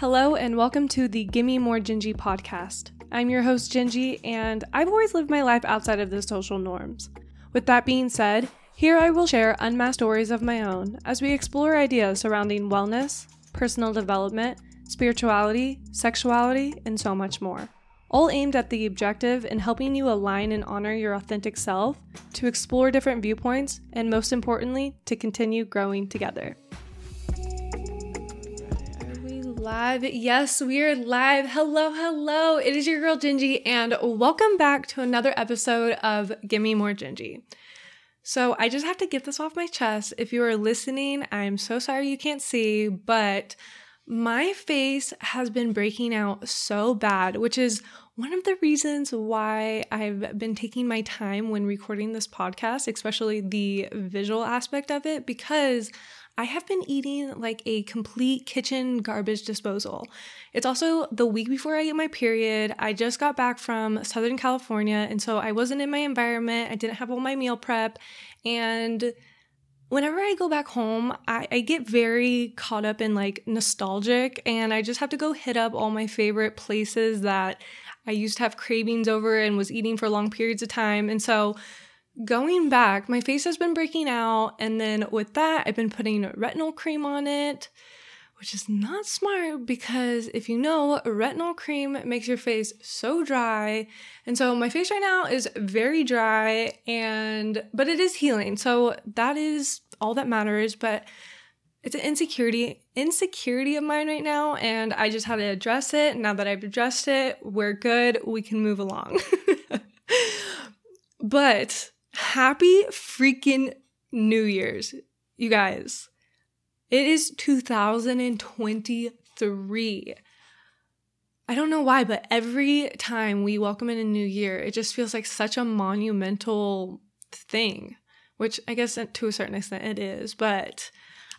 Hello, and welcome to the Gimme More Gingy podcast. I'm your host, Gingy, and I've always lived my life outside of the social norms. With that being said, here I will share unmasked stories of my own as we explore ideas surrounding wellness, personal development, spirituality, sexuality, and so much more. All aimed at the objective in helping you align and honor your authentic self, to explore different viewpoints, and most importantly, to continue growing together live. Yes, we are live. Hello, hello. It is your girl Gingy, and welcome back to another episode of Gimme More Gingy. So, I just have to get this off my chest. If you are listening, I'm so sorry you can't see, but my face has been breaking out so bad, which is one of the reasons why I've been taking my time when recording this podcast, especially the visual aspect of it, because I have been eating like a complete kitchen garbage disposal. It's also the week before I get my period. I just got back from Southern California, and so I wasn't in my environment. I didn't have all my meal prep. And whenever I go back home, I, I, get very caught up in like nostalgic, and I just have to go hit up all my favorite places that I used to have cravings over and was eating for long periods of time. And so going back, my face has been breaking out, and then with that, I've been putting retinol cream on it, which is not smart because if you know, retinol cream makes your face so dry. And so my face right now is very dry and but it is healing. So that is all that matters, but it's an insecurity insecurity of mine right now and I just had to address it. Now that I've addressed it, we're good. We can move along. but Happy freaking New Year's, you guys. It is 2023. I don't know why, but every time we welcome in a new year, it just feels like such a monumental thing, which I guess to a certain extent it is, but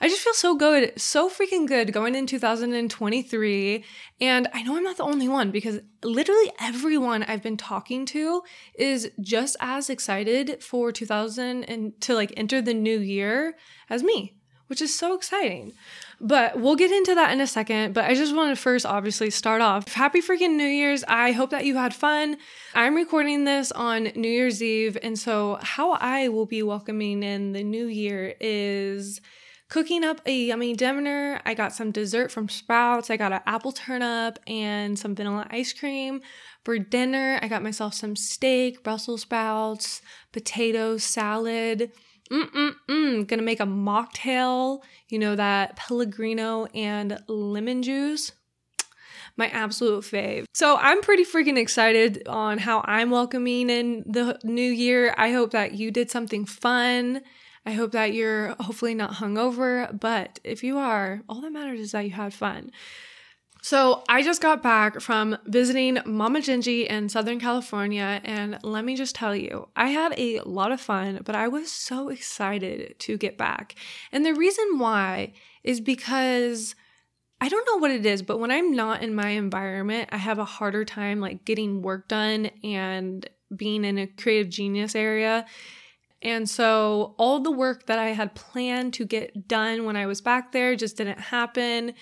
I just feel so good, so freaking good going in 2023. And I know I'm not the only one because literally everyone I've been talking to is just as excited for 2000 and to like enter the new year as me, which is so exciting. But we'll get into that in a second. But I just want to first obviously start off. Happy freaking New Year's. I hope that you had fun. I'm recording this on New Year's Eve. And so, how I will be welcoming in the new year is cooking up a yummy dinner. I got some dessert from Sprouts. I got an apple turnip and some vanilla ice cream. For dinner, I got myself some steak, Brussels sprouts, potatoes, salad. Mm-mm-mm. Gonna make a mocktail, you know, that Pellegrino and lemon juice. My absolute fave. So I'm pretty freaking excited on how I'm welcoming in the new year. I hope that you did something fun I hope that you're hopefully not hungover, but if you are, all that matters is that you had fun. So, I just got back from visiting Mama Gingy in Southern California, and let me just tell you, I had a lot of fun, but I was so excited to get back. And the reason why is because I don't know what it is, but when I'm not in my environment, I have a harder time like getting work done and being in a creative genius area. And so all the work that I had planned to get done when I was back there just didn't happen.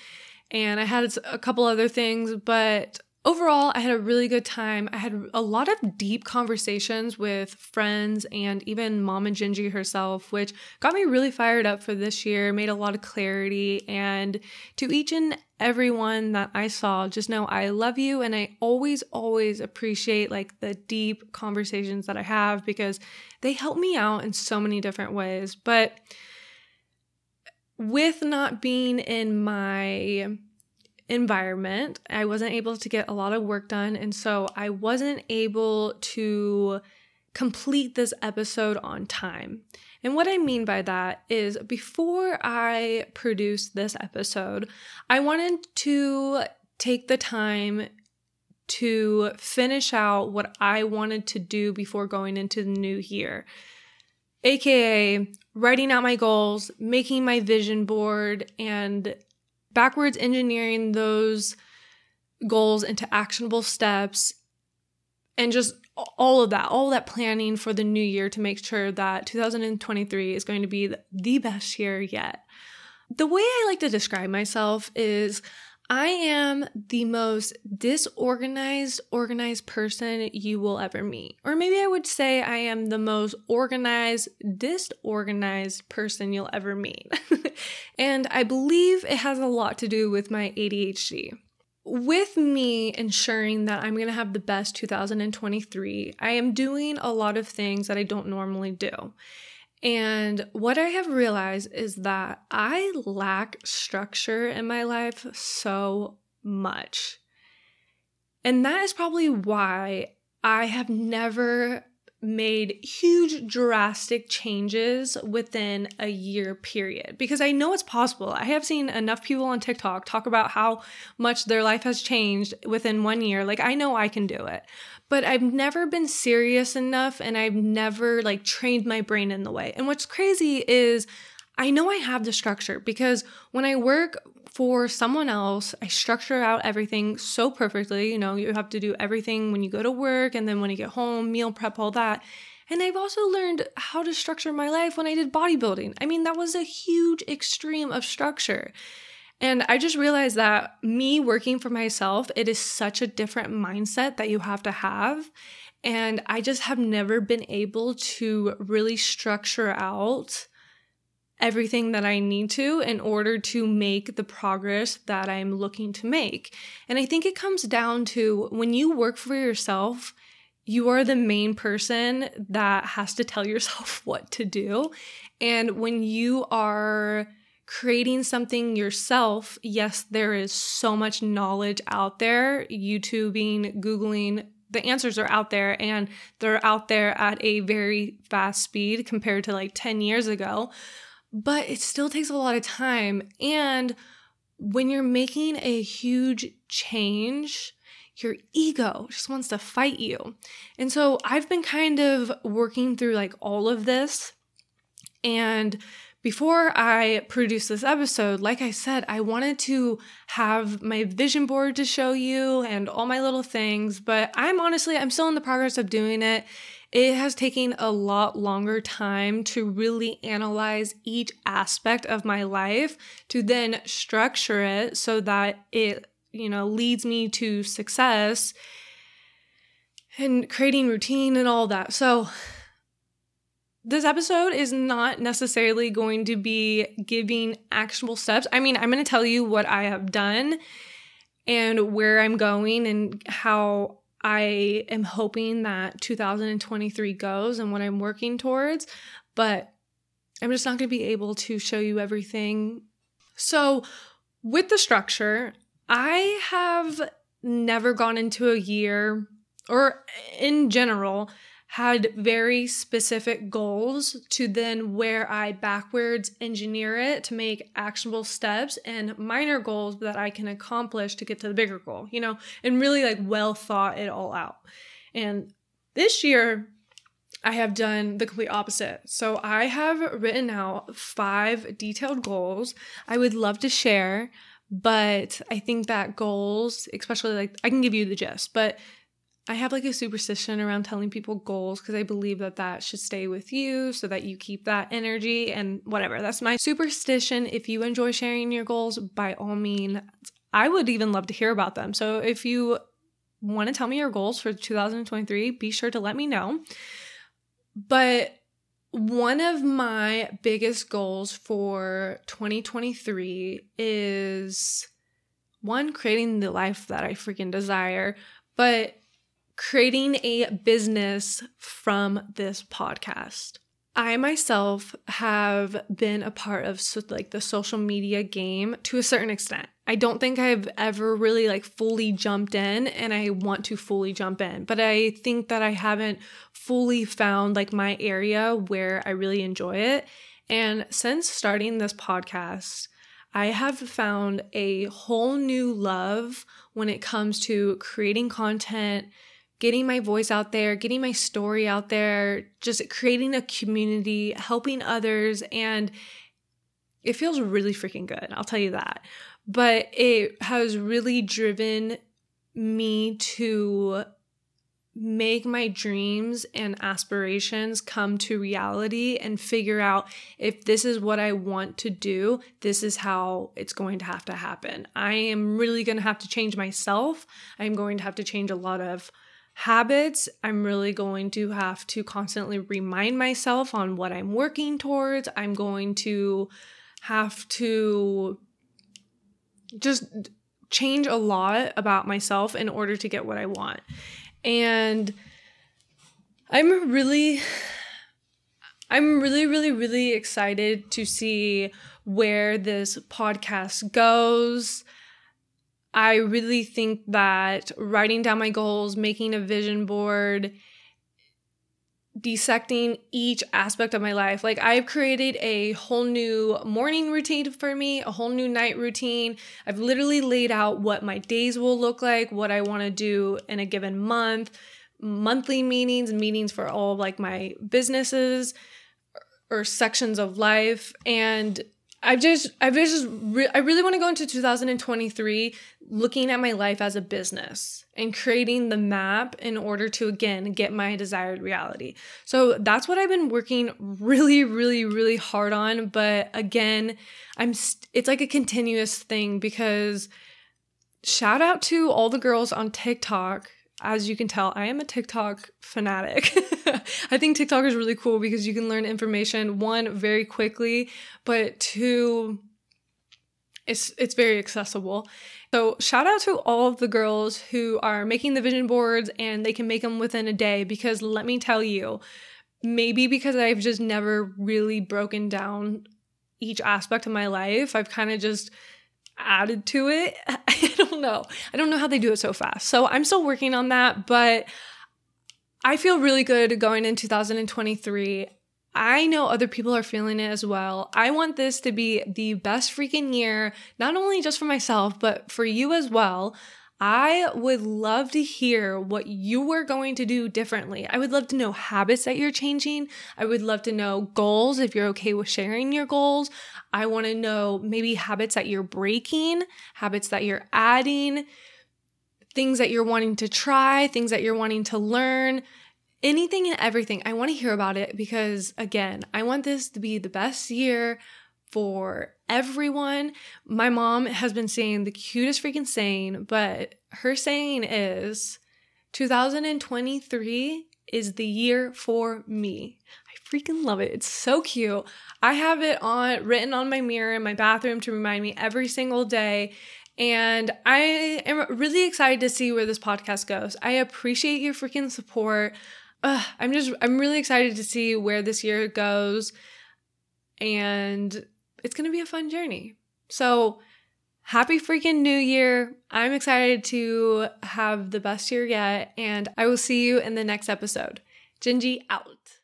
And I had a couple other things, but overall, I had a really good time. I had a lot of deep conversations with friends and even Mama Gingy herself, which got me really fired up for this year, made a lot of clarity. And to each and everyone that I saw, just know I love you and I always, always appreciate like the deep conversations that I have because they help me out in so many different ways. But with not being in my environment, I wasn't able to get a lot of work done. And so I wasn't able to complete this episode on time. And what I mean by that is before I produced this episode, I wanted to take the time to finish out what I wanted to do before going into the new year. AKA writing out my goals, making my vision board, and backwards engineering those goals into actionable steps and just all of that, all that planning for the new year to make sure that 2023 is going to be the best year yet. The way I like to describe myself is I am the most disorganized, organized person you will ever meet. Or maybe I would say I am the most organized, disorganized person you'll ever meet. and I believe it has a lot to do with my ADHD. With me ensuring that I'm to have the best 2023, I am doing a lot of things that I don't normally do. And what I have realized is that I lack structure in my life so much. And that is probably why I have never made huge drastic changes within a year period because I know it's possible. I have seen enough people on TikTok talk about how much their life has changed within one year. Like I know I can do it but I've never been serious enough and I've never like trained my brain in the way. And what's crazy is I know I have the structure because when I work for someone else, I structure out everything so perfectly. You know, you have to do everything when you go to work and then when you get home, meal prep, all that. And I've also learned how to structure my life when I did bodybuilding. I mean, that was a huge extreme of structure. And I just realized that me working for myself, it is such a different mindset that you have to have. And I just have never been able to really structure out everything that I need to in order to make the progress that I'm looking to make. And I think it comes down to when you work for yourself, you are the main person that has to tell yourself what to do. And when you are creating something yourself, yes, there is so much knowledge out there, YouTubing, Googling, the answers are out there and they're out there at a very fast speed compared to like 10 years ago. But it still takes a lot of time. And when you're making a huge change, your ego just wants to fight you. And so I've been kind of working through like all of this and before I produce this episode, like I said, I wanted to have my vision board to show you and all my little things, but I'm honestly, I'm still in the progress of doing it. It has taken a lot longer time to really analyze each aspect of my life to then structure it so that it, you know, leads me to success and creating routine and all that. So, this episode is not necessarily going to be giving actionable steps. I mean, I'm going to tell you what I have done and where I'm going and how I am hoping that 2023 goes and what I'm working towards, but I'm just not going to be able to show you everything. So, with the structure, I have never gone into a year or in general had very specific goals to then where I backwards engineer it to make actionable steps and minor goals that I can accomplish to get to the bigger goal, you know, and really like well thought it all out. And this year, I have done the complete opposite. So I have written out five detailed goals I would love to share, but I think that goals, especially like I can give you the gist, but I have like a superstition around telling people goals because I believe that that should stay with you so that you keep that energy and whatever. That's my superstition. If you enjoy sharing your goals, by all means, I would even love to hear about them. So if you want to tell me your goals for 2023, be sure to let me know. But one of my biggest goals for 2023 is one, creating the life that I freaking desire, but creating a business from this podcast. I myself have been a part of so, like the social media game to a certain extent. I don't think I've ever really like fully jumped in and I want to fully jump in, but I think that I haven't fully found like my area where I really enjoy it. And since starting this podcast, I have found a whole new love when it comes to creating content, getting my voice out there, getting my story out there, just creating a community, helping others. And it feels really freaking good. I'll tell you that. But it has really driven me to make my dreams and aspirations come to reality and figure out if this is what I want to do, this is how it's going to have to happen. I am really going to have to change myself. I'm going to have to change a lot of habits. I'm really going to have to constantly remind myself on what I'm working towards. I'm going to have to just change a lot about myself in order to get what I want. And I'm really I'm really really really excited to see where this podcast goes. I really think that writing down my goals, making a vision board, dissecting each aspect of my life. Like I've created a whole new morning routine for me, a whole new night routine. I've literally laid out what my days will look like, what I want to do in a given month, monthly meetings, meetings for all like my businesses or sections of life and I've just, I've just, re- I really want to go into 2023 looking at my life as a business and creating the map in order to, again, get my desired reality. So that's what I've been working really, really, really hard on. But again, I'm, st- it's like a continuous thing because shout out to all the girls on TikTok as you can tell, I am a TikTok fanatic. I think TikTok is really cool because you can learn information one very quickly, but two it's it's very accessible. So shout out to all of the girls who are making the vision boards and they can make them within a day because let me tell you, maybe because I've just never really broken down each aspect of my life, I've kind of just added to it. I don't know. I don't know how they do it so fast. So I'm still working on that, but I feel really good going in 2023. I know other people are feeling it as well. I want this to be the best freaking year, not only just for myself, but for you as well. I would love to hear what you are going to do differently. I would love to know habits that you're changing. I would love to know goals if you're okay with sharing your goals. I want to know maybe habits that you're breaking, habits that you're adding, things that you're wanting to try, things that you're wanting to learn, anything and everything. I want to hear about it because, again, I want this to be the best year for everyone. My mom has been saying the cutest freaking saying, but her saying is 2023 is the year for me. I freaking love it. It's so cute. I have it on written on my mirror in my bathroom to remind me every single day. And I am really excited to see where this podcast goes. I appreciate your freaking support. Ugh, I'm just, I'm really excited to see where this year goes. And it's going to be a fun journey. So, happy freaking new year. I'm excited to have the best year yet, and I will see you in the next episode. Gingy out.